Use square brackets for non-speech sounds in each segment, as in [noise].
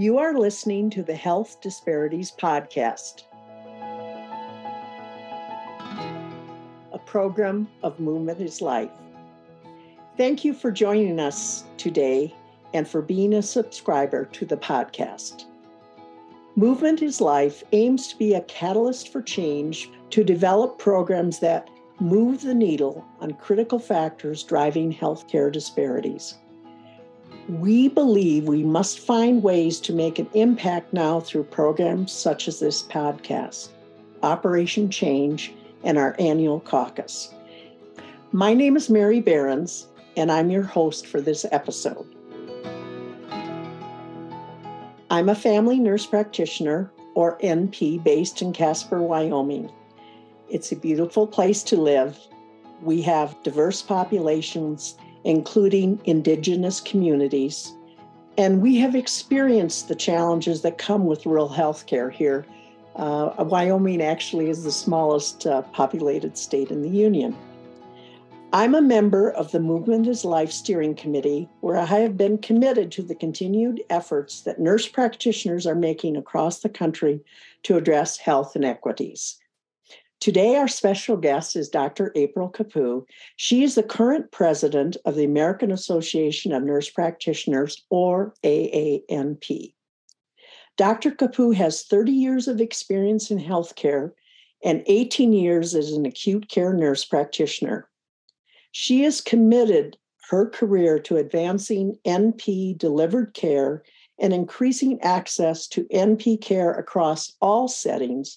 You are listening to the Health Disparities Podcast, a program of Movement is Life. Thank you for joining us today and for being a subscriber to the podcast. Movement is Life aims to be a catalyst for change to develop programs that move the needle on critical factors driving healthcare disparities. We believe we must find ways to make an impact now through programs such as this podcast, Operation Change, and our annual caucus. My name is Mary Behrens, and I'm your host for this episode. I'm a family nurse practitioner, or NP, based in Casper, Wyoming. It's a beautiful place to live. We have diverse populations including Indigenous communities. And we have experienced the challenges that come with rural health care here. Uh, Wyoming actually is the smallest uh, populated state in the Union. I'm a member of the Movement is Life Steering Committee, where I have been committed to the continued efforts that nurse practitioners are making across the country to address health inequities. Today, our special guest is Dr. April Kapu. She is the current president of the American Association of Nurse Practitioners, or AANP. Dr. Kapu has 30 years of experience in healthcare and 18 years as an acute care nurse practitioner. She is committed her career to advancing NP delivered care and increasing access to NP care across all settings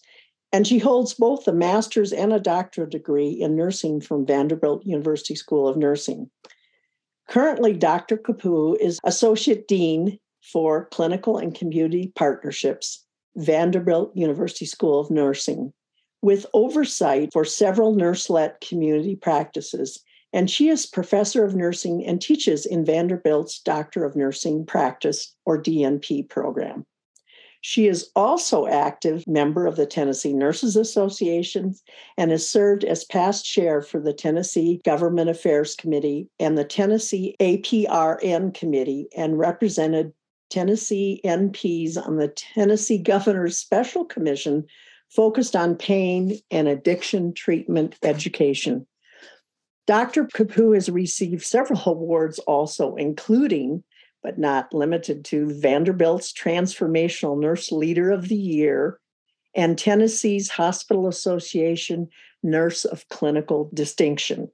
and she holds both a master's and a doctorate degree in nursing from Vanderbilt University School of Nursing. Currently, Dr. Kapu is Associate Dean for Clinical and Community Partnerships, Vanderbilt University School of Nursing, with oversight for several nurse led community practices. And she is professor of nursing and teaches in Vanderbilt's Doctor of Nursing Practice, or DNP, program. She is also active member of the Tennessee Nurses Association and has served as past chair for the Tennessee Government Affairs Committee and the Tennessee APRN Committee and represented Tennessee NPs on the Tennessee Governor's Special Commission focused on pain and addiction treatment education. Dr. Kapu has received several [laughs] awards also, including but not limited to Vanderbilt's Transformational Nurse Leader of the Year and Tennessee's Hospital Association Nurse of Clinical Distinction.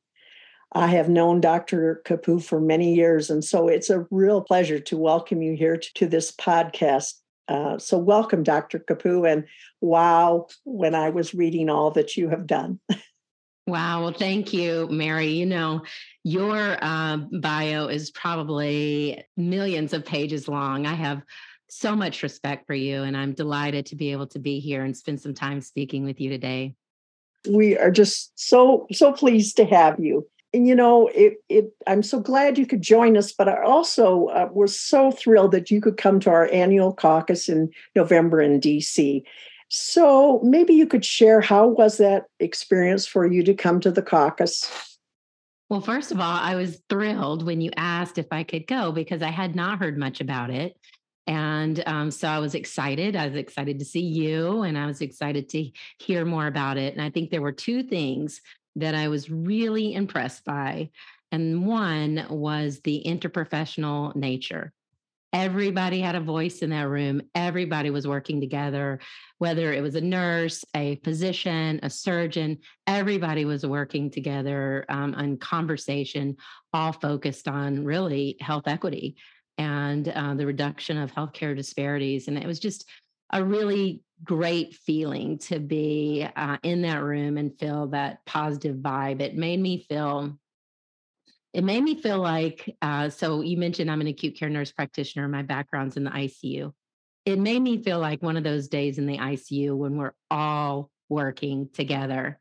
I have known Dr. Kapu for many years, and so it's a real pleasure to welcome you here to, this podcast. Uh, so, welcome, Dr. Kapu, and wow, when I was reading all that you have done. [laughs] Wow. Well, thank you, Mary. You know, your uh, bio is probably millions of pages long. I have so much respect for you, and I'm delighted to be able to be here and spend some time speaking with you today. We are just so so pleased to have you. And you know, it, it I'm so glad you could join us, but I also uh, was so thrilled that you could come to our annual caucus in November in DC. So maybe you could share how was that experience for you to come to the caucus? Well, first of all, I was thrilled when you asked if I could go because I had not heard much about it. And um, so I was excited. I was excited to see you and I was excited to hear more about it. And I think there were two things that I was really impressed by. And one was the interprofessional nature everybody had a voice in that room. Everybody was working together. Whether it was a nurse a physician a surgeon everybody was working together um, on conversation all focused on really health equity and uh, the reduction of healthcare disparities. And it was just a really great feeling to be uh, in that room and feel that positive vibe. It made me feel it made me feel like uh, so you mentioned i'm an acute care nurse practitioner my background's in the icu it made me feel like one of those days in the icu when we're all working together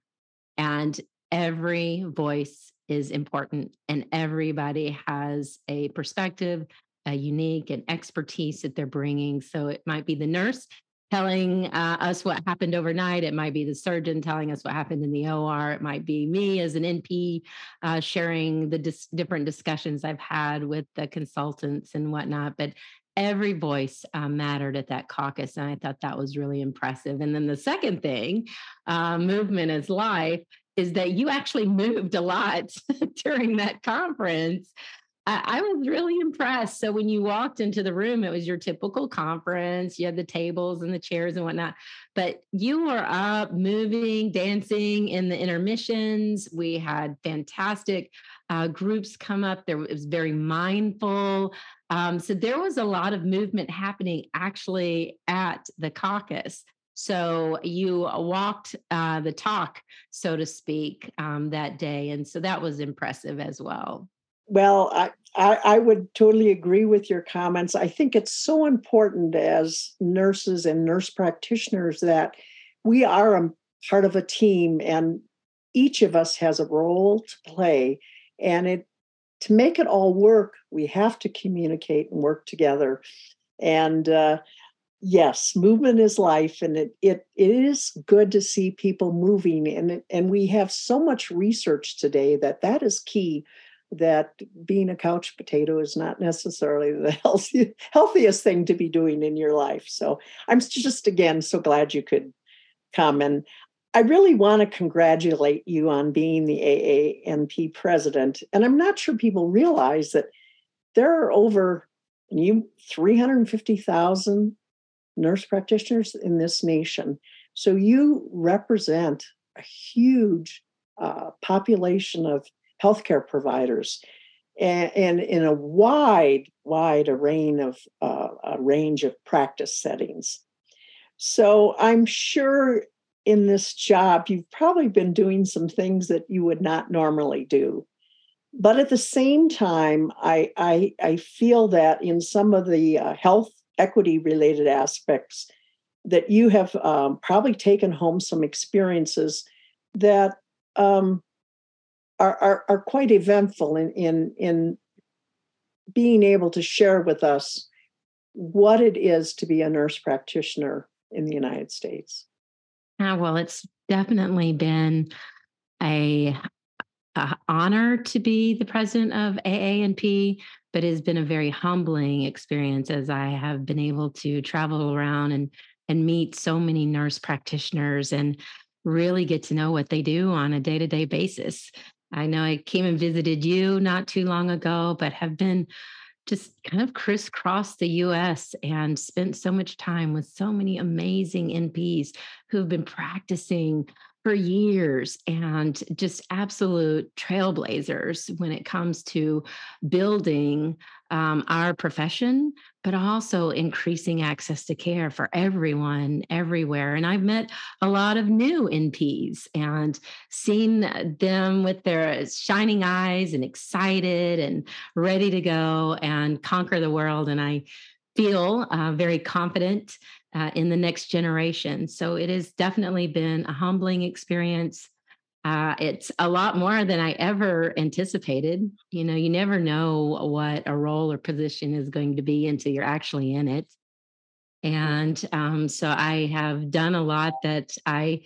and every voice is important and everybody has a perspective a unique and expertise that they're bringing. So it might be the nurse telling uh, us what happened overnight. It might be the surgeon telling us what happened in the OR. It might be me as an NP uh, sharing the dis- different discussions I've had with the consultants and whatnot. But every voice uh, mattered at that caucus. And I thought that was really impressive. And then the second thing, uh, movement is life, is that you actually moved a lot [laughs] during that conference. I, I was really impressed. So when you walked into the room, it was your typical conference. You had the tables and the chairs and whatnot, but you were up, moving, dancing in the intermissions. We had fantastic uh, groups come up. There was very mindful. Um, so there was a lot of movement happening actually at the caucus. So you walked uh, the talk, so to speak, um, that day. And so that was impressive as well. Well, I, I, I, would totally agree with your comments. I think it's so important as nurses and nurse practitioners that we are a part of a team and each of us has a role to play. And it to make it all work, we have to communicate and work together. And uh, yes, movement is life, and it it it is good to see people moving. And and we have so much research today that that is key. That being a couch potato is not necessarily the [laughs] healthy, healthiest thing to be doing in your life. So I'm just again so glad you could come. And I really want to congratulate you on being the AANP president. And I'm not sure people realize that there are over you 350,000 nurse practitioners in this nation. So you represent a huge uh, population of healthcare providers and, and, in a wide, wide array of uh, a range of practice settings. So I'm sure in this job, you've probably been doing some things that you would not normally do. But at the same time, I, I, I feel that in some of the uh, health equity related aspects, that you have um, probably taken home some experiences that um, are, are, are quite eventful in, in, in being able to share with us what it is to be a nurse practitioner in the United States. Yeah, well, it's definitely been a, a, honor to be the president of AANP, but it has been a very humbling experience as I have been able to travel around and and meet so many nurse practitioners and really get to know what they do on a day-to-day basis. I know I came and visited you not too long ago, but have been just kind of crisscrossed the US and spent so much time with so many amazing NPs who've been practicing for years and just absolute trailblazers when it comes to building um, our profession, but also increasing access to care for everyone everywhere. And I've met a lot of new NPs and seen them with their shining eyes and excited and ready to go and conquer the world. And I feel uh, very confident uh, in the next generation. So it has definitely been a humbling experience. Uh, it's a lot more than I ever anticipated. You know, you never know what a role or position is going to be until you're actually in it. And um, so I have done a lot that I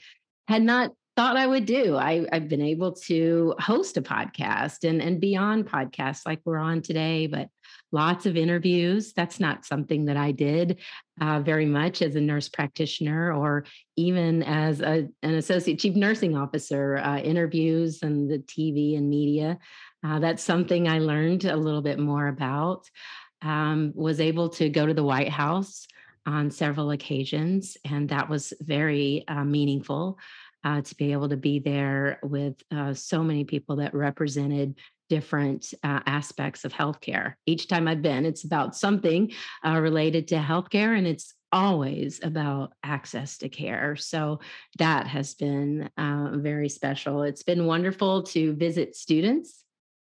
had not thought I would do. I, have been able to host a podcast and, and beyond podcasts like we're on today, but lots of interviews. That's not something that I did uh, very much as a nurse practitioner or even as a, an associate chief nursing officer, uh, interviews and the TV and media. Uh, that's something I learned a little bit more about. Um, was able to go to the White House on several occasions, and that was very uh, meaningful uh, to be able to be there with uh, so many people that represented different uh, aspects of healthcare. Each time I've been, it's about something uh, related to healthcare, and it's always about access to care. So that has been uh, very special. It's been wonderful to visit students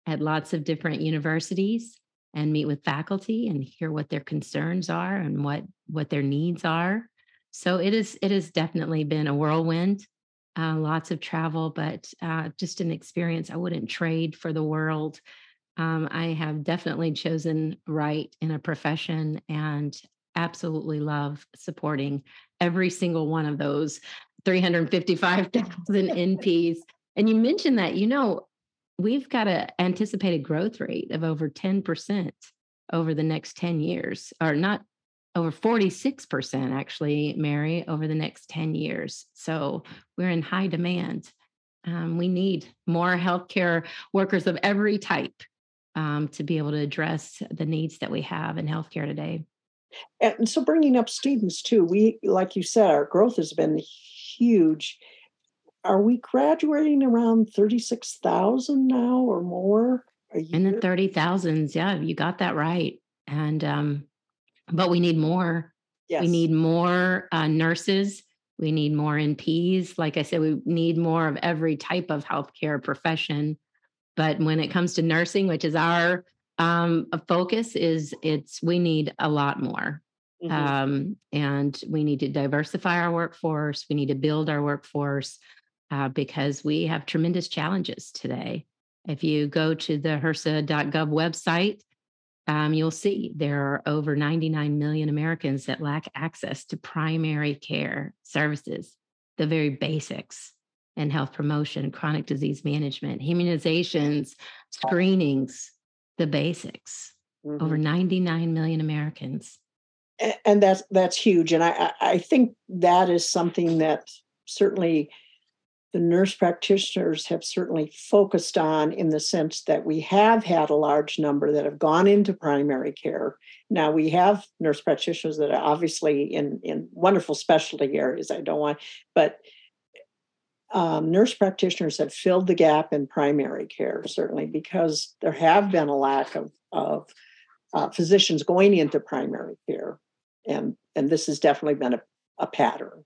at lots of different universities and meet with faculty and hear what their concerns are and what what their needs are. So it is it has definitely been a whirlwind uh, lots of travel, but uh, just an experience I wouldn't trade for the world. Um, I have definitely chosen right in a profession and absolutely love supporting every single one of those 355,000 NPs. And you mentioned that, you know, we've got an anticipated growth rate of over 10% over the next 10 years, or not over 46% actually, Mary, over the next 10 years. So we're in high demand. Um, we need more healthcare workers of every type um, to be able to address the needs that we have in healthcare today. And so, bringing up students too, we, like you said, our growth has been huge. Are we graduating around 36,000 now or more? In the 30,000s. Yeah, you got that right. And, um, but we need more. Yes. We need more uh, nurses. We need more NPs. Like I said, we need more of every type of healthcare profession. But when it comes to nursing, which is our um, focus, is it's we need a lot more. Mm-hmm. Um, and we need to diversify our workforce. We need to build our workforce uh, because we have tremendous challenges today. If you go to the HRSA.gov website, um, you'll see there are over 99 million Americans that lack access to primary care services, the very basics in health promotion, chronic disease management, immunizations, screenings, the basics. Mm-hmm. Over 99 million Americans. And that's that's huge. And I, I think that is something that certainly the nurse practitioners have certainly focused on in the sense that we have had a large number that have gone into primary care. Now we have nurse practitioners that are obviously in, in wonderful specialty areas. I don't want, but um, nurse practitioners have filled the gap in primary care, certainly because there have been a lack of, of uh, physicians going into primary care. And, and this has definitely been a, a pattern.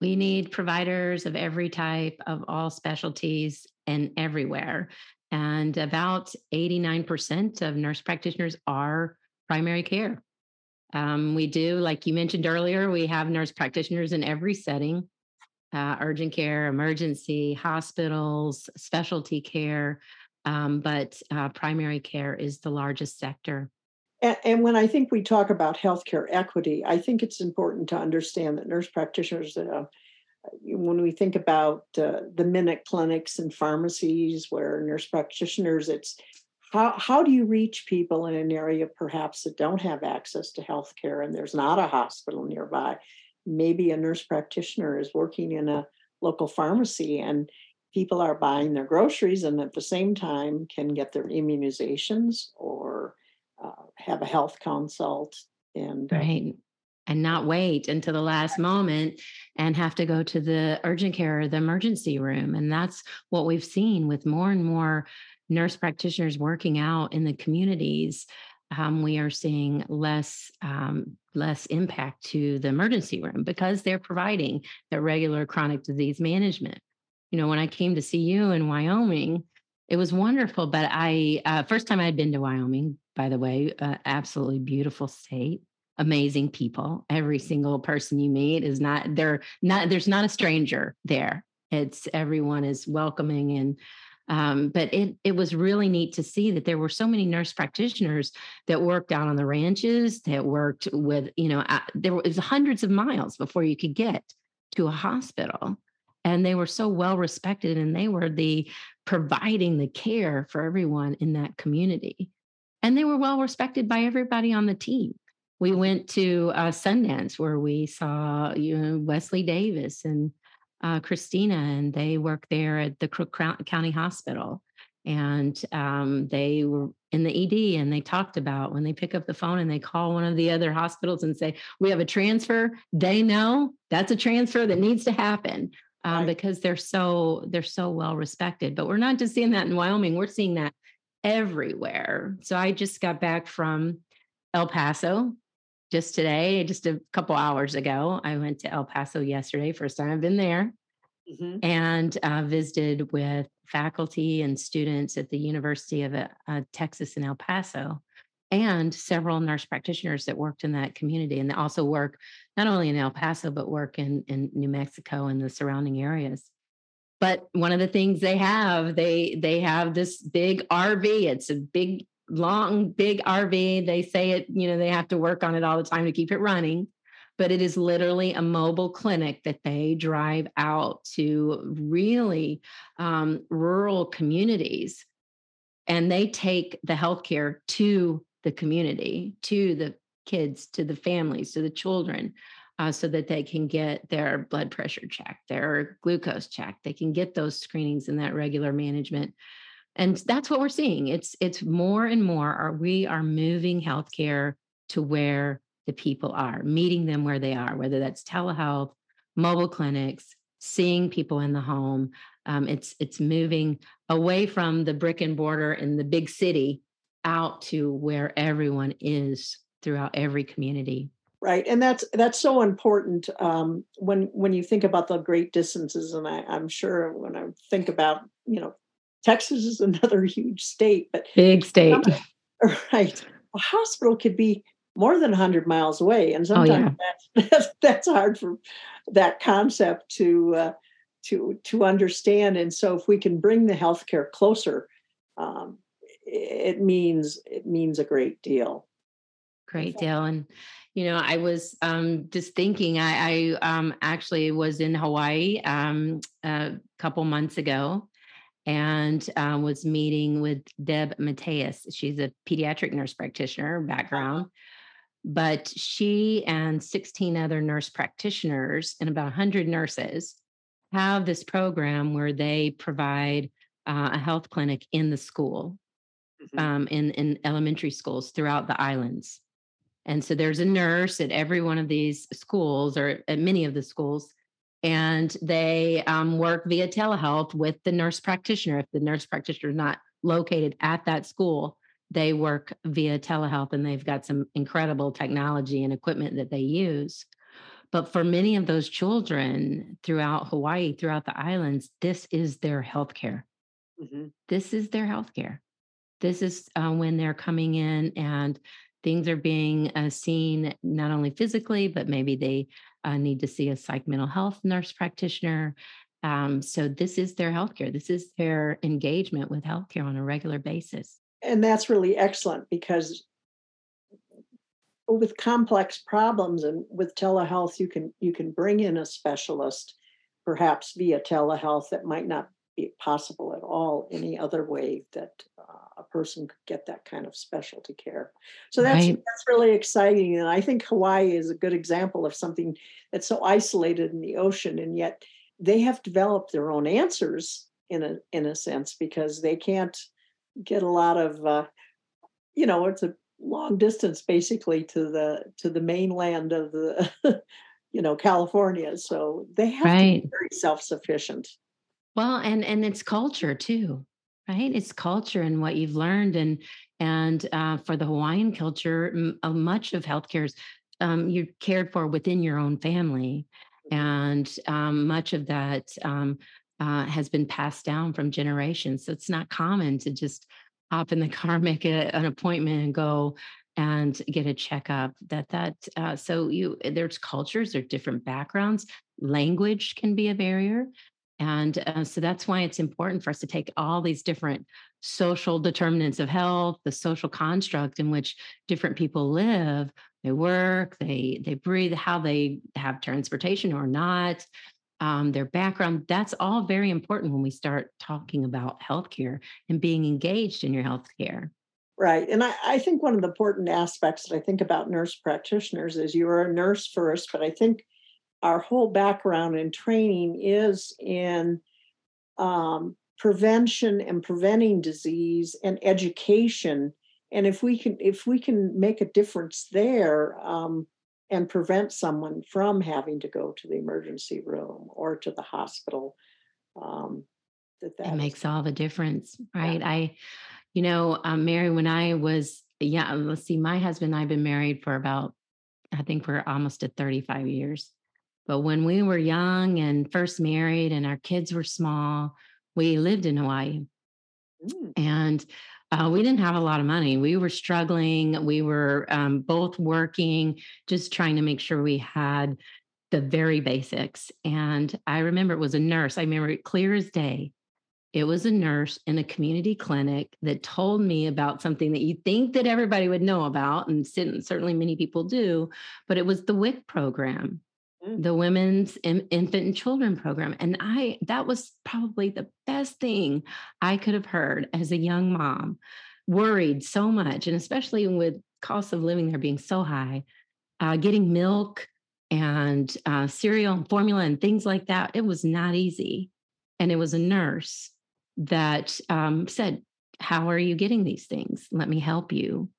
We need providers of every type, of all specialties, and everywhere. And about 89% of nurse practitioners are primary care. Um, we do, like you mentioned earlier, we have nurse practitioners in every setting uh, urgent care, emergency, hospitals, specialty care. Um, but uh, primary care is the largest sector. And, when I think we talk about healthcare equity, I think it's important to understand that nurse practitioners, uh, when we think about uh, the minute clinics and pharmacies where nurse practitioners, it's how, how do you reach people in an area perhaps that don't have access to healthcare and there's not a hospital nearby? Maybe a nurse practitioner is working in a local pharmacy and people are buying their groceries and at the same time can get their immunizations or uh, have a health consult and right and not wait until the last moment and have to go to the urgent care or the emergency room and that's what we've seen with more and more nurse practitioners working out in the communities um, we are seeing less um, less impact to the emergency room because they're providing the regular chronic disease management. You know when i came to see you in wyoming it was wonderful but i uh, first time i'd been to wyoming by the way, uh, absolutely beautiful state amazing people. Every single person you meet is not they're not there's not a stranger there. It's everyone is welcoming and um, but it it was really neat to see that there were so many nurse practitioners that worked out on the ranches that worked with you know uh, there was hundreds of miles before you could get to a hospital and they were so well respected and they were the providing the care for everyone in that community and they were well respected by everybody on the team. We went to uh, Sundance where we saw you know Wesley Davis and uh, Christina, and they work there at the Crook County Hospital. And um, they were in the ED, and they talked about when they pick up the phone and they call one of the other hospitals and say, "We have a transfer." They know that's a transfer that needs to happen um, right. because they're so they're so well respected. But we're not just seeing that in Wyoming; we're seeing that everywhere. So I just got back from El Paso just today, just a couple hours ago. I went to El Paso yesterday, first time I've been there, mm-hmm. and uh, visited with faculty and students at the University of uh, Texas in El Paso. And several nurse practitioners that worked in that community, and they also work not only in El Paso but work in in New Mexico and the surrounding areas. But one of the things they have they they have this big rv it's a big long big rv they say it you know they have to work on it all the time to keep it running but it is literally a mobile clinic that they drive out to really um, rural communities and they take the healthcare to the community, to the kids, to the families, to the children, uh, so that they can get their blood pressure checked, their glucose checked. They can get those screenings and that regular management. And that's what we're seeing. It's it's more and more are we are moving healthcare to where the people are, meeting them where they are, whether that's telehealth, mobile clinics, seeing people in the home. Um, it's it's moving away from the brick and mortar in the big city out to where everyone is throughout every community right and that's that's so important um, when when you think about the great distances and I, i'm sure when i think about you know texas is [laughs] another huge state but big state [laughs] right a hospital could be more than 100 miles away and sometimes oh, yeah. [laughs] that's, that's hard for that concept to uh, to to understand and so if we can bring the healthcare closer um, it means it means a great deal. Great deal and you know i was um, just thinking i, I um, actually was in hawaii um, a couple months ago and uh, was meeting with deb mateus. She's a pediatric nurse practitioner uh-huh. background but she and 16 other nurse practitioners and about 100 nurses have this program where they provide uh, a health clinic in the school mm-hmm. um, in, in elementary schools throughout the islands and so there's a nurse at every one of these schools or at many of the schools and they um, work via telehealth with the nurse practitioner if the nurse practitioner is not located at that school they work via telehealth and they've got some incredible technology and equipment that they use. But for many of those children throughout Hawaii, throughout the islands, this is their healthcare. Mm-hmm. This is their healthcare. This is uh, when they're coming in and things are being uh, seen not only physically, but maybe they uh, need to see a psych mental health nurse practitioner. Um, so this is their healthcare. This is their engagement with healthcare on a regular basis and that's really excellent because with complex problems and with telehealth you can you can bring in a specialist perhaps via telehealth that might not possible at all any other way that uh, a person could get that kind of specialty care so that's right. that's really exciting and i think hawaii is a good example of something that's so isolated in the ocean and yet they have developed their own answers in a in a sense because they can't get a lot of uh, you know it's a long distance basically to the to the mainland of the [laughs] you know california so they have right. to be very self-sufficient well and and it's culture too right it's culture and what you've learned and and uh, for the hawaiian culture m- uh, much of healthcare is um, you're cared for within your own family mm-hmm. and um, much of that um, uh, has been passed down from generations. So it's not common to just hop in the [laughs] car, make a, an appointment, and go and get a checkup. That that uh, so you there's cultures, there's different backgrounds. Language can be a barrier. And uh, so that's why it's important for us to take all these different social determinants of health, the social construct in which different people live, they work, they they breathe, how they have transportation or not, um, their background. That's all very important when we start talking about healthcare and being engaged in your healthcare. Right. And I, I think one of the important aspects that I think about nurse practitioners is you're a nurse first, but I think our whole background and training is in um, prevention and preventing disease and education and if we can if we can make a difference there um, and prevent someone from having to go to the emergency room or to the hospital. Um, that, that makes all the difference, right? Yeah. I, you know, um, Mary, when I was, yeah, let's see, my husband and I've been married for about, I think we're almost at 35 years. But when we were young and first married and our kids were small, we lived in Hawaii. Mm. And uh, we didn't have a lot of money. We were struggling. We were um, both working, just trying to make sure we had the very basics. And I remember it was a nurse. I remember it clear as day. It was a nurse in a community clinic that told me about something that you think that everybody would know about, and certainly many people do, but it was the WIC program. Mm. the women's infant and children program and i that was probably the best thing i could have heard as a young mom worried so much, and especially with cost of living there being so high, uh, getting milk and uh, cereal and formula and things like that, it was not easy. And it was a nurse that um, said, How are you getting these things? Let me help you.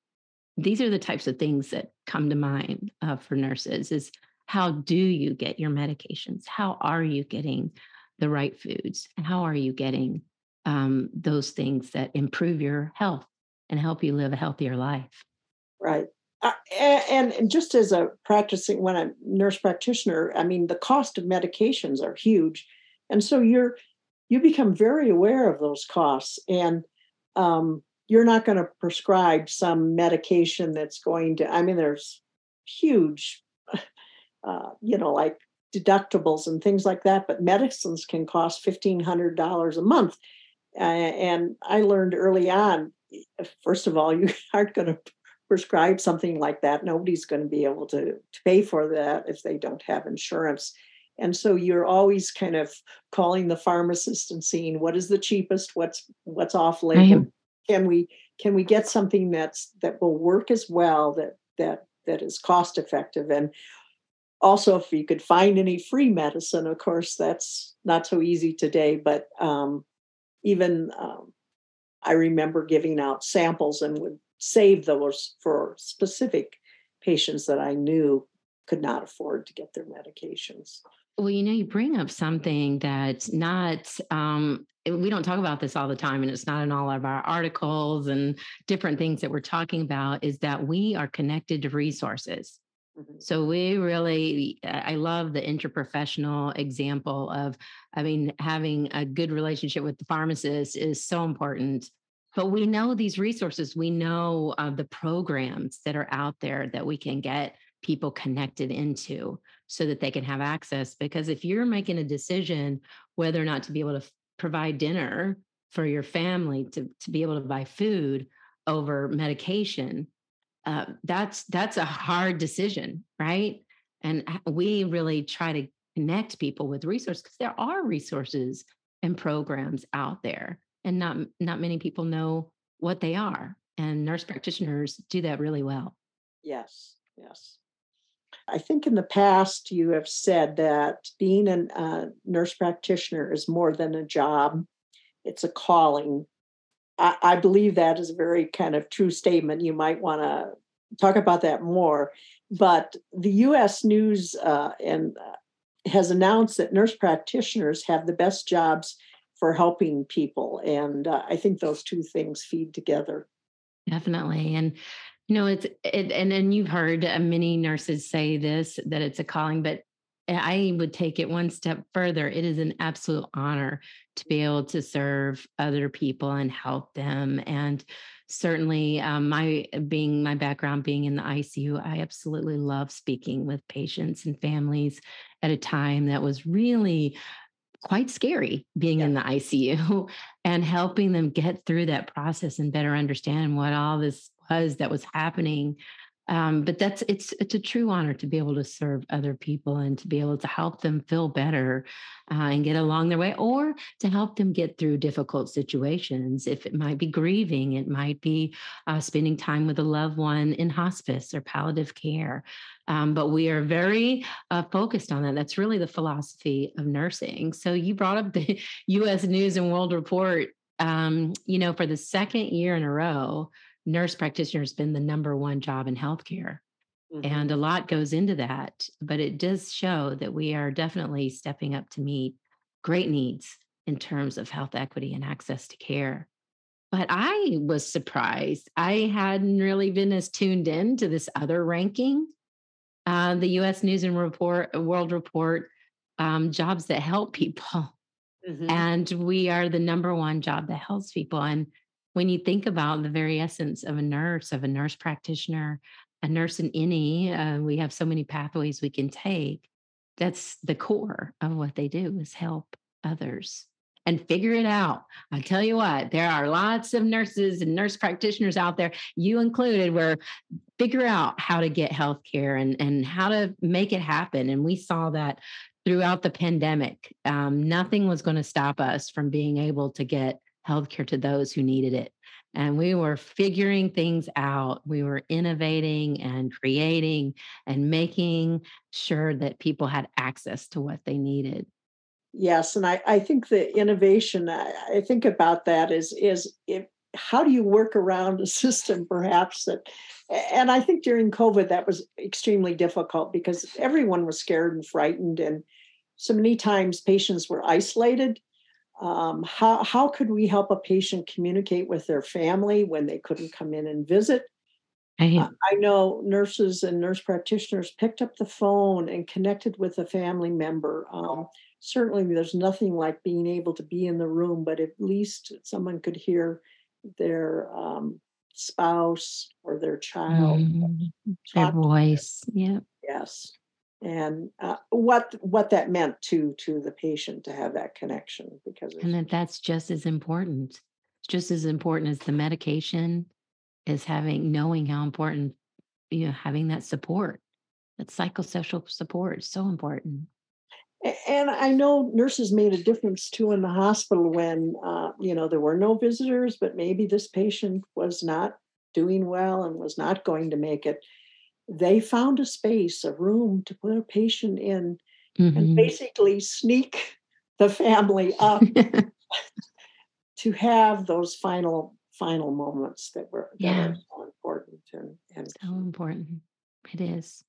These are the types of things that come to mind uh, for nurses is how do you get your medications? How are you getting the right foods? And how are you getting um, those things that improve your health and help you live a healthier life? Right. Uh, and, and just as a practicing when I'm nurse practitioner, I mean the cost of medications are huge, and so you're you become very aware of those costs, and um, you're not going to prescribe some medication that's going to. I mean, there's huge, uh, you know, like deductibles and things like that, but medicines can cost fifteen hundred dollars a month, uh, and I learned early on. First of all, [laughs] you aren't going to prescribe something like that, nobody's going to be able to, to pay for that if they don't have insurance. And so you're always kind of calling the pharmacist and seeing what is the cheapest, what's what's off label. Can we can we get something that's that will work as well that that that is cost effective and also if you could find any free medicine of course that's not so easy today but um, even um, i remember giving out samples and would save those for specific patients that I knew could not afford to get their medications. Well, you know, you bring up something that's not, um, we don't talk about this all the time, and it's not in all of our articles and different things that we're talking about, is that we are connected to resources. Mm-hmm. So we really, I love the interprofessional example of, I mean, having a good relationship with the pharmacist is so important but we know these resources we know uh, the programs that are out there that we can get people connected into so that they can have access because if you're making a decision whether or not to be able to f- provide dinner for your family to, to be able to buy food over medication uh, that's that's a hard decision right? And we really try to connect people with resources because there are resources and programs out there and not not many people know what they are and nurse practitioners do that really well. Yes yes. I think in the past you have said that being a uh, nurse practitioner is more than a job it's a calling I, believe that is a very kind of true statement you might want to talk about that more but the us news uh, and uh, has announced that nurse practitioners have the best jobs for helping people. And uh, I think those two things feed together. Definitely. And you know, it's it, and and you've heard uh, many nurses say this that it's a calling, but I would take it one step further. It is an absolute honor to be able to serve other people and help them. And certainly, um, my being my background being in the ICU, I absolutely love speaking with patients and families at a time that was really quite scary being yeah. in the ICU [laughs] and helping them get through that process and better understand what all this was that was happening um, but that's it's it's a true honor to be able to serve other people and to be able to help them feel better uh, and get along their way or to help them get through difficult situations. If it might be grieving it might be uh, spending time with a loved one in hospice or palliative care. Um, but we are very uh, focused on that. That's really the philosophy of nursing. So you brought up the [laughs] us news and world report um, you know for the second year in a row nurse practitioner has been the number one job in healthcare. Mm-hmm. And a lot goes into that, but it does show that we are definitely stepping up to meet great needs in terms of health equity and access to care. But I was surprised. I hadn't really been as tuned in to this other ranking, uh, the U.S. News and Report, uh, World Report, um, jobs that help people, mm-hmm. and we are the number one job that helps people. And when you think about the very essence of a nurse, of a nurse practitioner, a nurse in any, uh, we have so many pathways we can take. That's the core of what they do is help others and figure it out. I tell you what, there are lots of nurses and nurse practitioners out there, you included, where figure out how to get health care and, and how to make it happen. And we saw that throughout the pandemic. Um, nothing was going to stop us from being able to get healthcare to those who needed it. and we were figuring things out. We were innovating and creating and making sure that people had access to what they needed. Yes, and I, I think the innovation I, I think about that is is if, how do you work around a [laughs] system perhaps that and I think during COVID that was extremely difficult because everyone was scared and frightened and so many times patients were isolated um, how, how could we help a patient communicate with their family when they couldn't come in and visit? Uh, I know nurses and nurse practitioners picked up the phone and connected with a family member. Um, certainly, there's nothing like being able to be in the room, but at least someone could hear their um, spouse or their child. Mm-hmm. Their voice. Yeah. Yes and uh, what what that meant to to the patient to have that connection because and that that's just as important just as important as the medication is having knowing how important you know having that support. That psychosocial support is so important. And i know nurses made a difference too in the hospital when uh, you know there were no visitors but maybe this patient was not doing well and was not going to make it they found a space, a room to put a patient in mm-hmm. and basically sneak [laughs] the family [laughs] up to have those final final moments that were that yeah. so important and, and so important. It is.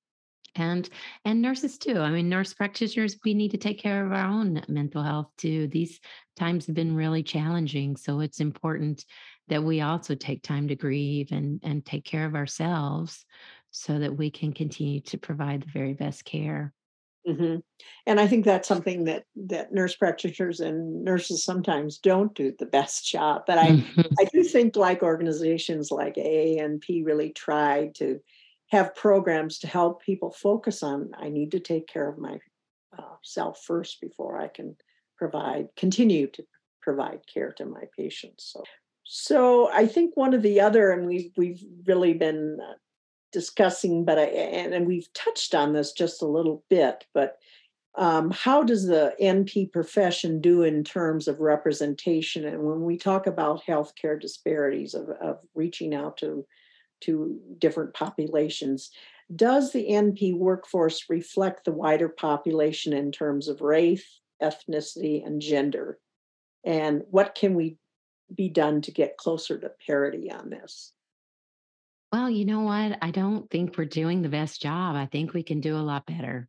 And and nurses too. I mean nurse practitioners we need to take care of our own mental health too. These times have been really challenging so it's important that we also take time to grieve and and take care of ourselves so that we can continue to provide the very best care. Mm-hmm. And I think that's something that that nurse practitioners and nurses sometimes don't do the best job. But I mm-hmm. I do think like organizations like AANP really try to have programs to help people focus on I need to take care of my uh, first before I can provide continue to provide care to my patients. So so I think one of the other, and we've we've really been uh, discussing, but I, and, and we've touched on this just a little bit, but um, how does the NP profession do in terms of representation? And when we talk about healthcare disparities of, of reaching out to to different populations, does the NP workforce reflect the wider population in terms of race, ethnicity, and gender? And what can we be done to get closer to parity on this? Well, you know what? I don't think we're doing the best job. I think we can do a lot better.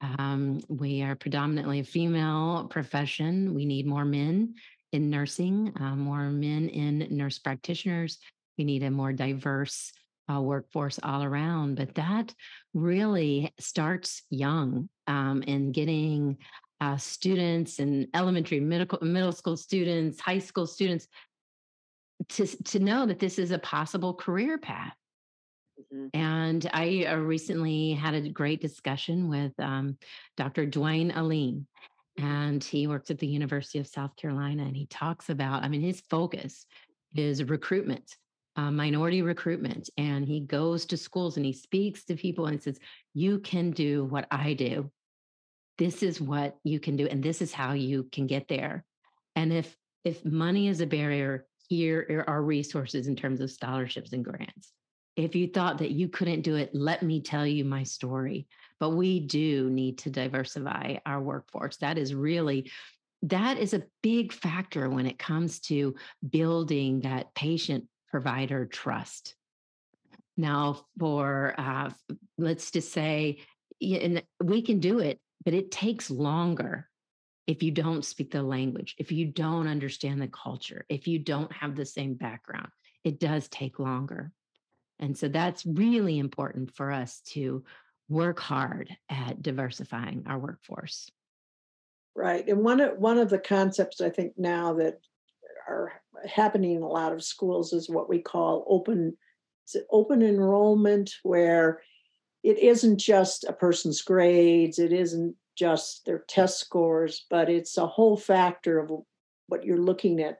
Um, we are predominantly a female profession. We need more men in nursing, uh, more men in nurse practitioners. We need a more diverse uh, workforce all around. But that really starts young um, in getting uh, students and elementary, middle, middle school students, high school students to to know that this is a possible career path. Mm-hmm. And I uh, recently had a great discussion with um, Dr. Dwayne Alleyne, and he works at the University of South Carolina. And he talks about, I mean, his focus is recruitment, uh, minority recruitment. And he goes to schools and he speaks to people and says, You can do what I do. This is what you can do, and this is how you can get there. And if if money is a barrier, here are resources in terms of scholarships and grants. If you thought that you couldn't do it, let me tell you my story. But we do need to diversify our workforce. That is really that is a big factor when it comes to building that patient provider trust. Now, for uh, let's just say, and we can do it, but it takes longer if you don't speak the language, if you don't understand the culture, if you don't have the same background, it does take longer. And so that's really important for us to work hard at diversifying our workforce. Right. And one of one of the concepts I think now that are happening in a lot of schools is what we call open open enrollment where it isn't just a person's grades, it isn't just their test scores, but it's a whole factor of what you're looking at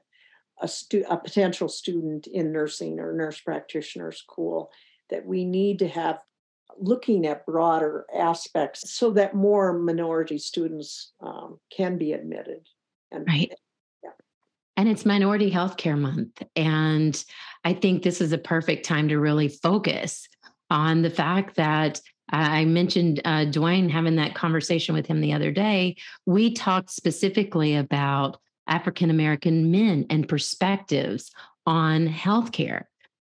a, stu- a potential student in nursing or nurse practitioner school that we need to have looking at broader aspects so that more minority students um, can be admitted and right and it's Minority Healthcare Month. And I think this is a perfect time to really focus on the fact that I mentioned uh, Dwayne having that conversation with him the other day. We talked specifically about African American men and perspectives on healthcare.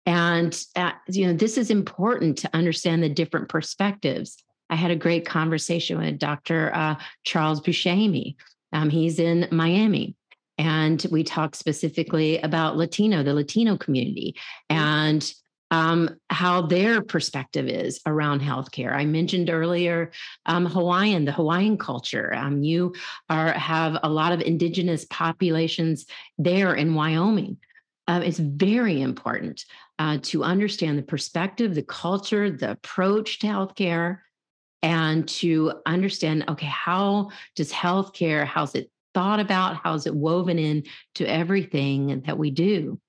And uh, you know, this is important to understand the different perspectives. I had a great conversation with Dr. Uh, Charles Buscemi. Um, he's in Miami, and we talked specifically about Latino, the Latino community, and um, how their perspective is around healthcare. I mentioned earlier um, Hawaiian, the Hawaiian culture. Um, you are have a lot of indigenous populations there in Wyoming. Uh, it's very important uh, to understand the perspective, the culture, the approach to healthcare, and to understand okay, how does healthcare, how's it thought about, how's it woven in to everything that we do?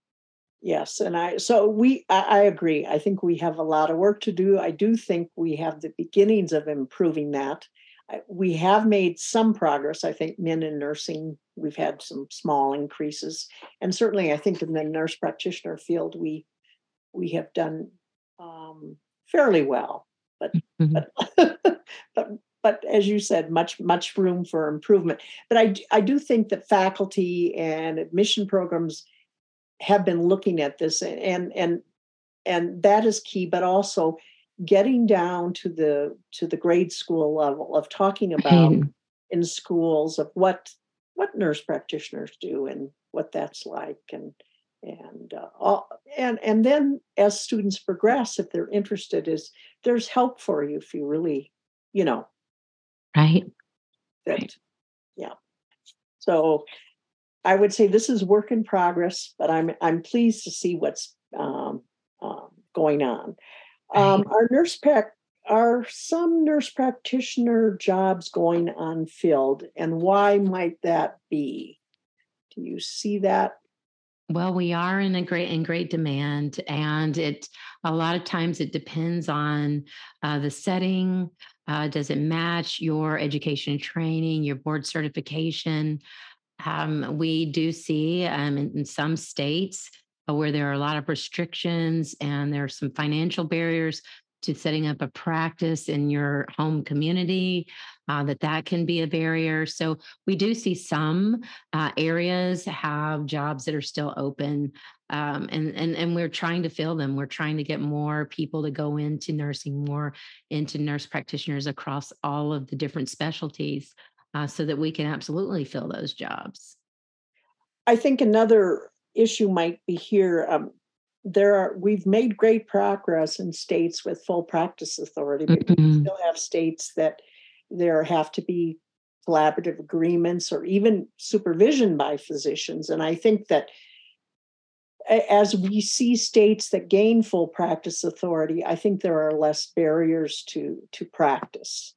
Yes, and I so we I, I, agree. I think we have a lot of work to do. I do think we have the beginnings of improving that. We have made some progress. I think men in nursing we've had some small increases, and certainly I think in the nurse practitioner field we we have done um, fairly well. But mm-hmm. but [laughs] but but as you said, much much room for improvement. But I I do think that faculty and admission programs have been looking at this and and and that is key but also getting down to the to the grade school level of talking about in schools of what what nurse practitioners do and what that's like and and uh, all, and and then as students progress if they're interested is there's help for you if you really you know. Right. That right. yeah. So I would say this is work in progress, but I'm I'm pleased to see what's um, um, going on. Um, our nurse pack are some nurse practitioner jobs going unfilled, and why might that be? Do you see that? Well, we are in a great in great demand, and it a lot of times it depends on uh, the setting. Uh, does it match your education and training, your board certification? Um, we do see um, in, in, some states uh, where there are a lot of restrictions and there are some financial barriers to setting up a practice in your home community uh, that that can be a barrier. So we do see some uh, areas have jobs that are still open um, and and and we're trying to fill them. We're trying to get more people to go into nursing more into nurse practitioners across all of the different specialties uh, so that we can absolutely fill those jobs. I think another issue might be here. Um, there are we've made great progress in states with full practice authority, but mm-hmm. we still have states that there have to be collaborative agreements or even supervision by physicians. And I think that as we see states that gain full practice authority, I think there are less barriers to to practice.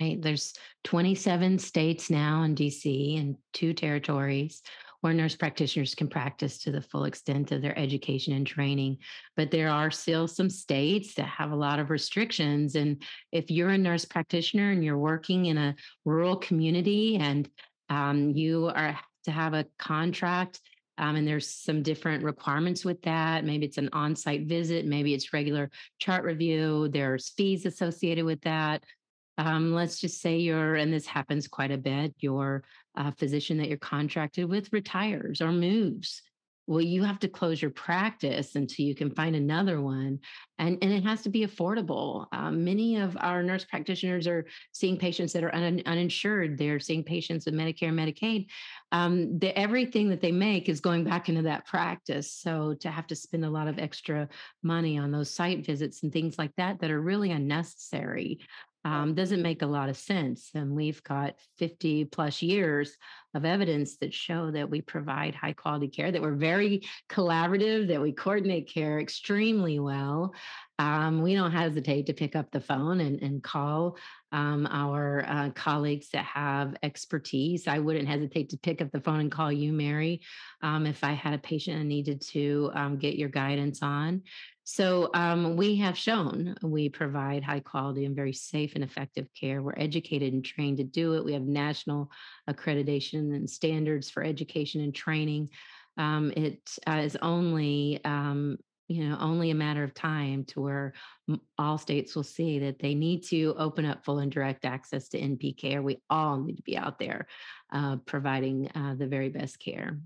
Right. There's 27 states now in DC and two territories where nurse practitioners can practice to the full extent of their education and training. But there are still some states that have a lot of restrictions. And if you're a nurse practitioner and you're working in a rural community and um, you are to have a contract um, and there's some different requirements with that. Maybe it's an on site visit, maybe it's regular chart review, there's fees associated with that um, let's just say you're, and this happens quite a bit, your uh, physician that you're contracted with retires or moves. Well, you have to close your practice until you can find another one. And, and it has to be affordable. Um, many of our nurse practitioners are seeing patients that are un, uninsured. They're seeing patients with Medicare, Medicaid. Um, the, everything that they make is going back into that practice. So to have to spend a lot of extra money on those site visits and things like that that are really unnecessary um, doesn't make a lot of sense. And we've got 50 plus years of evidence that show that we provide high quality care, that we're very collaborative, that we coordinate care extremely well. Um, we don't hesitate to pick up the phone and, and call um, our uh, colleagues that have expertise. I wouldn't hesitate to pick up the phone and call you, Mary, um, if I had a patient I needed to um, get your guidance on. So um, we have shown we provide high quality and very safe and effective care. We're educated and trained to do it. We have national accreditation and standards for education and training. Um, it uh, is only um, you know only a matter of time to where all states will see that they need to open up full and direct access to NP care. We all need to be out there uh, providing uh, the very best care.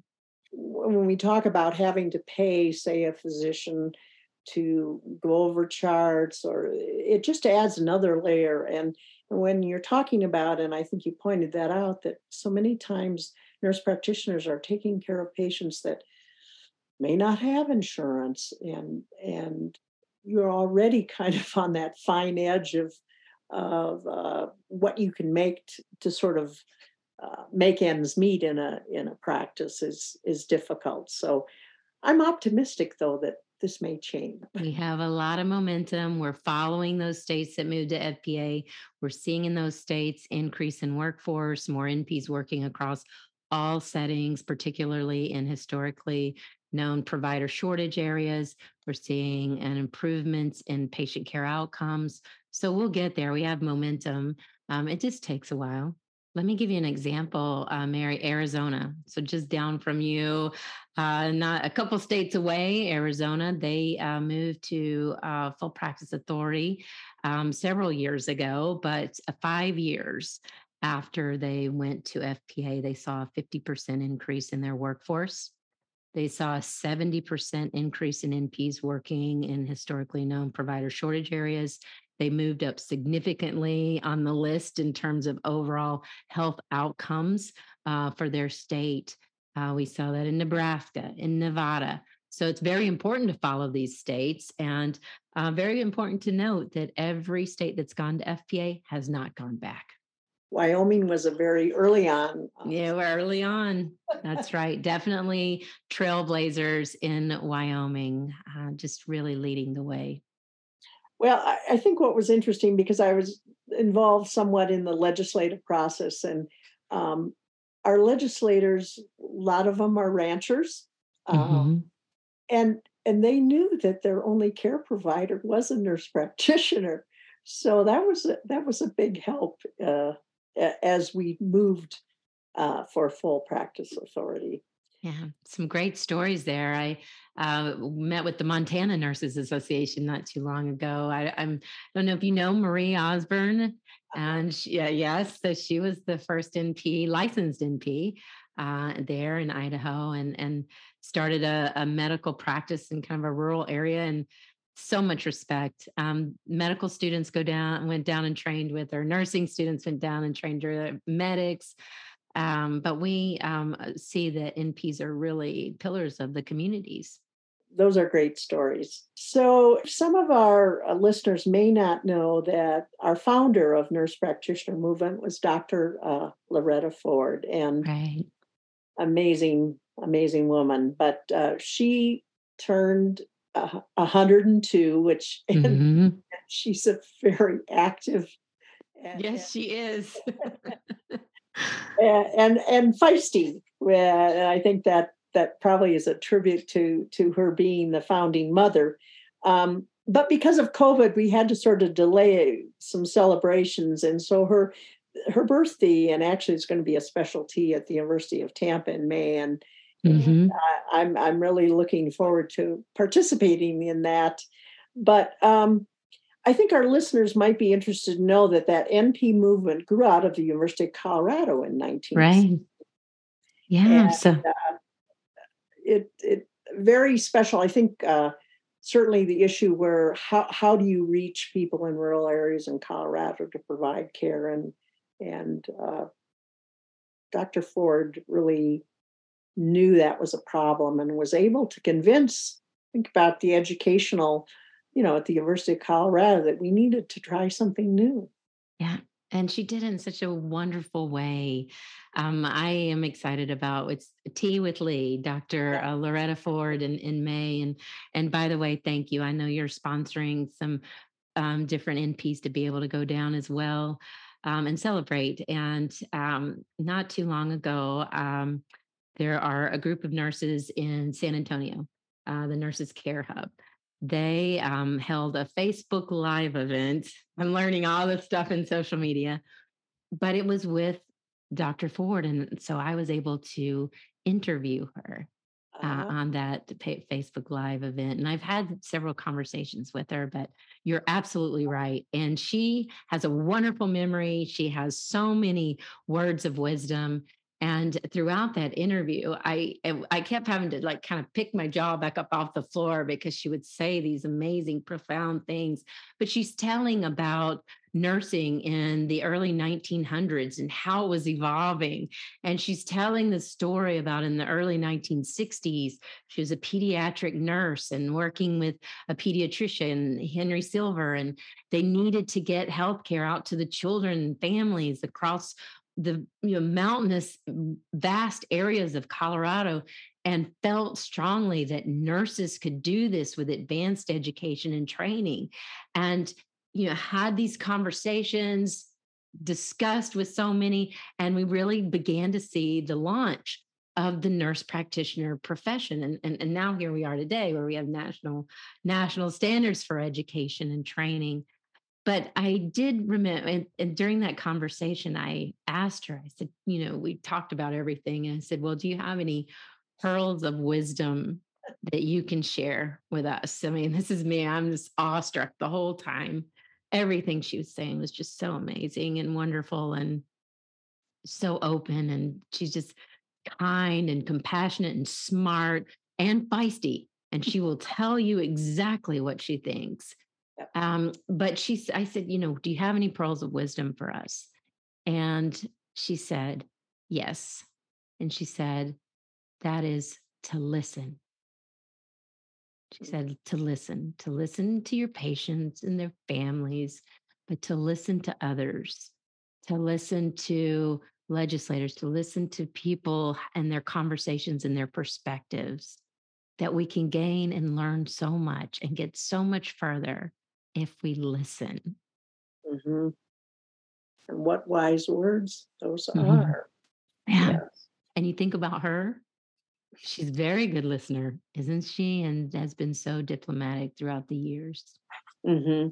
When we talk about having to pay, say, a physician to go over charts, or it just adds another layer. And when you're talking about, and I think you pointed that out, that so many times nurse practitioners are taking care of patients that may not have insurance and and you're already [laughs] kind of on that fine edge of of uh, what you can make t- to sort of uh, make ends meet in a in a practice is is difficult. So I'm optimistic though that this may change. We have a lot of momentum. We're following those states that moved to FPA. We're seeing in those states increase in workforce, more NPs working across all settings, particularly in historically known provider shortage areas. We're seeing an improvements in patient care outcomes. So we'll get there. We have momentum. Um, it just takes a while. Let me give you an example, uh, Mary, Arizona. So just down from you, uh, not a couple states away, Arizona, they uh, moved to uh, full practice authority um, several years ago, but uh, five years after they went to FPA, they saw a 50% increase in their workforce. They saw a 70% increase in NPs working in historically known provider shortage areas. They moved up significantly on the list in terms of overall health outcomes uh, for their state. Uh, we saw that in Nebraska, in Nevada. So it's very important to follow these states and uh, very important to note that every state that's gone to FPA has not gone back. Wyoming was a very early on. Uh, yeah, early on. That's right. Definitely trailblazers in Wyoming, uh, just really leading the way. Well, I, I, think what was interesting because I was involved somewhat in the legislative process, and um, our legislators, a lot of them are ranchers, um, mm-hmm. and and they knew that their only care provider was a nurse [laughs] practitioner. So that was a, that was a big help uh, as we moved uh, for full practice authority. Yeah, some great stories there. I uh, met with the Montana Nurses Association not too long ago. I, I'm, I don't know if you know Marie Osborne, uh-huh. and she, uh, yes, so she was the first NP licensed NP uh, there in Idaho, and and started a, a medical practice in kind of a rural area and so much respect. Um, medical students go down, went down and trained with her. Nursing students went down and trained her. Medics, um, but we um, see that NPs are really pillars of the communities. Those are great stories. So, some of our uh, listeners may not know that our founder of Nurse Practitioner Movement was Dr. Uh, Loretta Ford, and right. amazing, amazing woman. But uh, she turned 102, which [laughs] mm-hmm. and she's a very active. And, yes, she is. [laughs] and, and, and feisty. And I think that that probably is a tribute to to her being the founding mother. Um, but because of COVID, we had to sort of delay some celebrations, and so her her birthday and actually it's going to be a specialty at the University of Tampa in May, and Mm-hmm. I, am I'm, I'm really looking forward to participating in that. But um, I think our listeners might be interested to know that that NP movement grew out of the University of Colorado in 19. Right. Yeah. And, so uh, it it very special. I think uh, certainly the issue where how how do you reach people in rural areas in Colorado to provide care and and uh, Dr. Ford really knew that was a problem and was able to convince think about the educational you know at the university of colorado that we needed to try something new yeah and she did it in such a wonderful way. Um, i am excited about it's tea with lee dr uh, loretta ford in, in may and and by the way thank you. I know you're sponsoring some um, different nps to be able to go down as well um, and celebrate. And um, not too long ago um, there are a group of nurses in San Antonio, uh, the Nurses Care Hub. They um, held a Facebook Live event. I'm learning all this stuff in social media, but it was with Dr. Ford. And so I was able to interview her uh, Uh, on that Facebook Live event. And I've had several conversations with her, but you're absolutely right. And she has a wonderful memory. She has so many words of wisdom. And throughout that interview, I I kept having to like kind of pick my jaw back up off the floor because she would say these amazing, profound things. But she's telling about nursing in the early 1900s and how it was evolving and she's telling the story about in the early 1960s, she was a pediatric nurse and working with a pediatrician, Henry Silver, and they needed to get health care out to the children and families across the you know, mountainous, vast areas of Colorado and felt strongly that nurses could do this with advanced education and training. And you know, had these conversations, discussed with so many, and we really began to see the launch of the nurse practitioner profession. And, and, and now here we are today where we have national national standards for education and training. But I did remember, and, and during that conversation, I asked her, I said, you know, we talked about everything. And I said, well, do you have any pearls of wisdom that you can share with us? I mean, this is me. I'm just awestruck the whole time. Everything she was saying was just so amazing and wonderful and so open. And she's just kind and compassionate and smart and feisty. And she will tell you exactly what she thinks. Yep. Um, but she, I said, you know, do you have any pearls of wisdom for us? And she said, yes. And she said, that is to listen. She Mm. said to listen, to listen to your patients and their families, but to listen to others, to listen to legislators, to listen to people and their conversations and their perspectives, that we can gain and learn so much and get so much further if we listen. mhm. And what wise words those Mhm. are. Yeah. Yes. And you think about her, she's a very good listener, isn't she? And has been so diplomatic throughout the years. hmm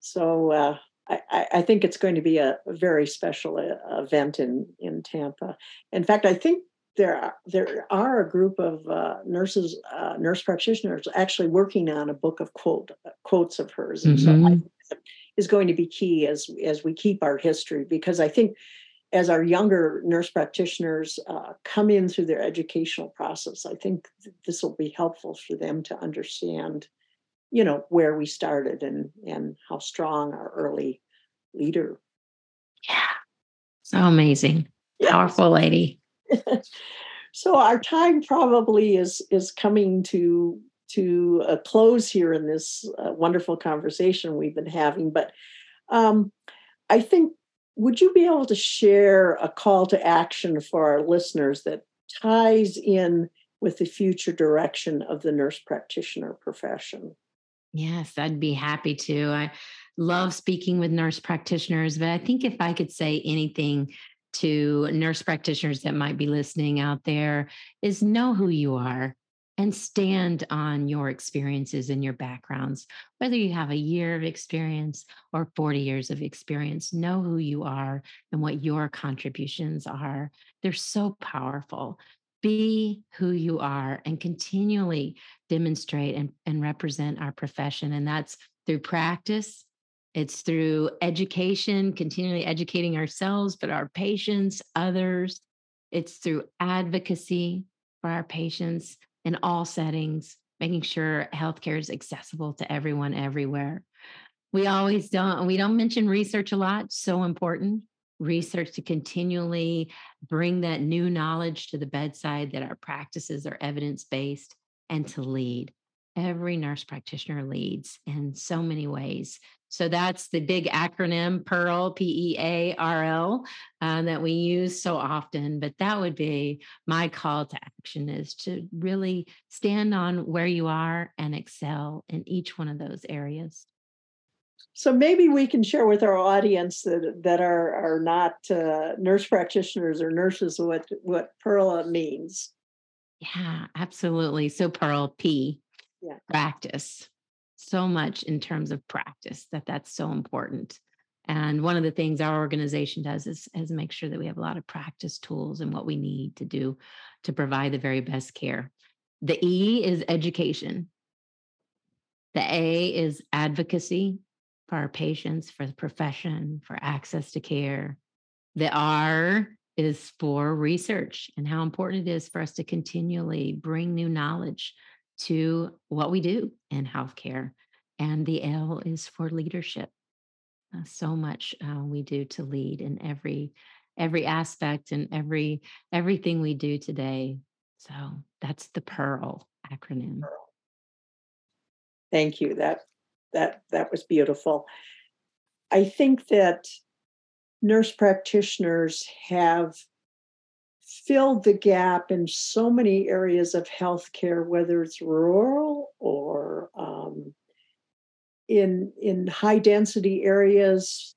So uh, I, I I think it's going to be a, a very special uh, event in in Tampa. In fact, I think there are, there are a group of uh, nurses, uh, nurse practitioners, actually working on a book of quote quotes of hers, and so I Mhm. think that is going to be key as as we keep our history because I think as our younger nurse practitioners uh, come in through their educational process, I think th- this will be helpful for them to understand you know where we started and and how strong our early leader Yeah. So amazing. Yeah. Powerful lady. [laughs] so our time probably is is coming to to a close here in this uh, wonderful conversation we've been having but um, i think would you be able to share a call to action for our listeners that ties in with the future direction of the nurse practitioner profession Yes, I'd be happy to. I love speaking with nurse practitioners, but I think if I could say anything to nurse practitioners that might be listening out there is know who you are and stand on your experiences and your backgrounds. Whether you have a year of experience or 40 years of experience, know who you are and what your contributions are. They're so powerful. Be who you are and continually demonstrate and, and represent our profession. And that's through practice, it's through education, continually educating ourselves, but our patients, others. It's through advocacy for our patients in all settings, making sure healthcare is accessible to everyone everywhere. We always don't, we don't mention research a lot, so important. Research to continually bring that new knowledge to the bedside that our practices are evidence based and to lead. Every nurse practitioner leads in so many ways. So that's the big acronym PEARL, P E A R L, uh, that we use so often. But that would be my call to action is to really stand on where you are and excel in each one of those areas. So maybe we can share with our audience that that are are not uh, nurse practitioners or nurses what what Perla means. Yeah, absolutely. So, Pearl, P, Yeah. practice. So much in terms of practice that that's so important. And one of the things our organization does is, is make sure that we have a lot of practice tools and what we need to do to provide the very best care. The E is education. The A is advocacy for our patients, for the profession, for access to care. The R is for research and how important it is for us to continually bring new knowledge to what we do in healthcare. And the L is for leadership. Uh, so much uh, we do to lead in every every aspect and every everything we do today. So that's the Pearl acronym. Thank you. That that that was beautiful. I think that nurse practitioners have filled the gap in so many areas of healthcare, whether it's rural or um, in in high density areas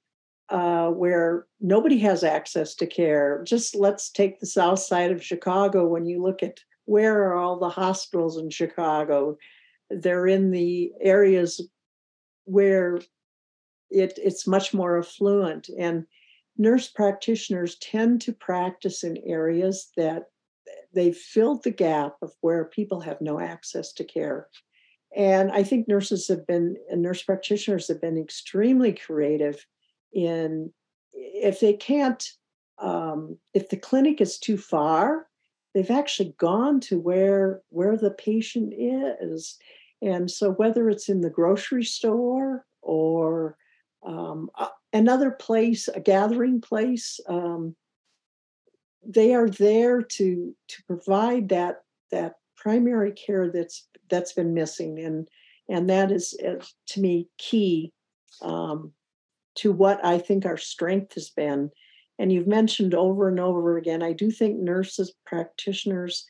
uh, where nobody has access to care. Just let's take the south side of Chicago. When you look at where are all the hospitals in Chicago, they're in the areas where it, it's much more affluent. And nurse practitioners tend to practice in areas that they've filled the gap of where people have no access to care. And I think nurses have been, and nurse practitioners have been extremely creative in if they can't, um, if the clinic is too far, they've actually gone to where where the patient is. And so whether it's in the grocery store or um, another place, a gathering place, um, they are there to to provide that that primary care that's that's been missing and and that is, is to me key um, to what I think our strength has been. And you've mentioned over and over again, I do think nurses, practitioners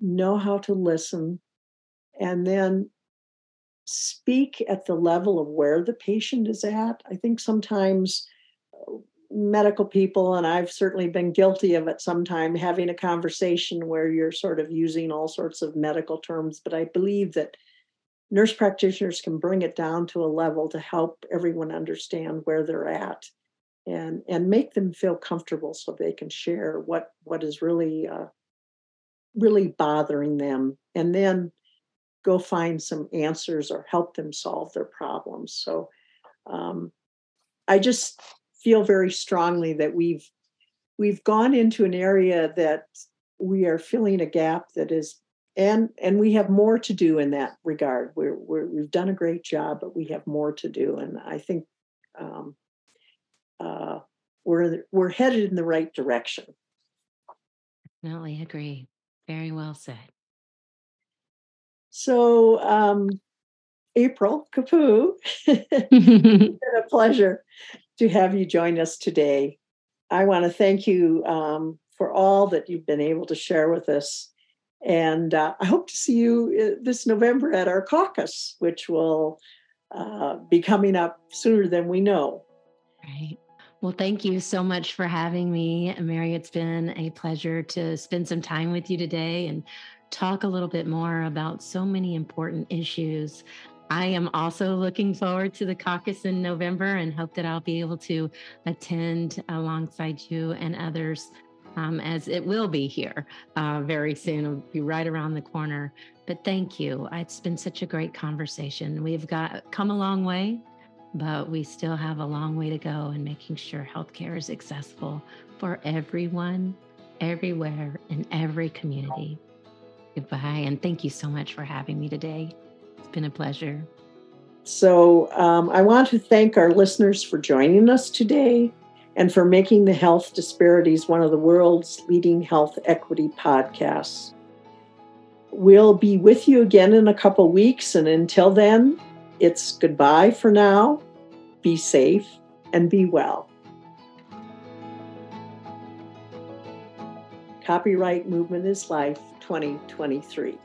know how to listen and then speak at the level of where the patient is at. I think sometimes uh, medical people, and I've certainly been guilty of it sometime, having a conversation where you're sort of using all sorts of medical terms, but I believe that nurse practitioners can bring it down to a level to help everyone understand where they're at and and make them feel comfortable so they can share what what is really uh, really bothering them and then go find some answers or help them solve their problems so um, i just feel very strongly that we've we've gone into an area that we are filling a gap that is and and we have more to do in that regard. We're, we have done a great job, but we have more to do, and I think um, uh, we're we're headed in the right direction. Definitely agree. Very well said. So, um, April Kapu, [laughs] [laughs] it's been a pleasure to have you join us today. I want to thank you um, for all that you've been able to share with us and uh, I hope to see you uh, this November at our caucus, which will uh, be coming up sooner than we know. Right. Well, thank you so much for having me, Mary. It's been a pleasure to spend some time with you today and talk a little bit more about so many important issues. I am also looking forward to the caucus in November and hope that I'll be able to attend alongside you and others um, as it will be here uh, very soon. It'll be right around the corner. But thank you. It's been such a great conversation. We've got come a long way, but we still have a long way to go in making sure healthcare is accessible for everyone, everywhere, in every community. Goodbye. And thank you so much for having me today. It's been a pleasure. So, um, I want to thank our listeners for joining us today and for making the health disparities one of the world's leading health equity podcasts. We'll be with you again in a couple weeks, and until then, it's goodbye for now. Be safe and be well. Copyright Movement is Life 2023.